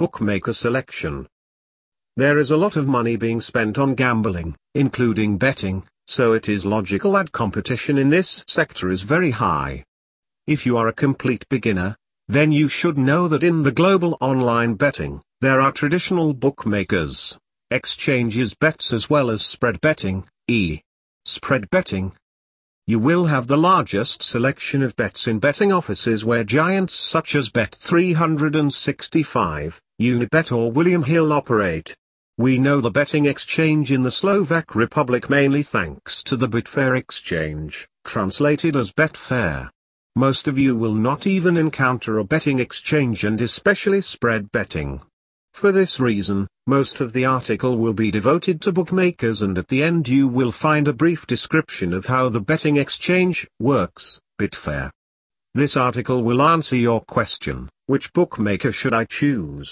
Bookmaker Selection There is a lot of money being spent on gambling, including betting, so it is logical that competition in this sector is very high. If you are a complete beginner, then you should know that in the global online betting, there are traditional bookmakers, exchanges bets as well as spread betting, e. Spread betting. You will have the largest selection of bets in betting offices where giants such as Bet365, Unibet or William Hill operate. We know the betting exchange in the Slovak Republic mainly thanks to the Betfair exchange, translated as Betfair. Most of you will not even encounter a betting exchange and especially spread betting. For this reason, most of the article will be devoted to bookmakers and at the end you will find a brief description of how the betting exchange works, Betfair. This article will answer your question, which bookmaker should I choose?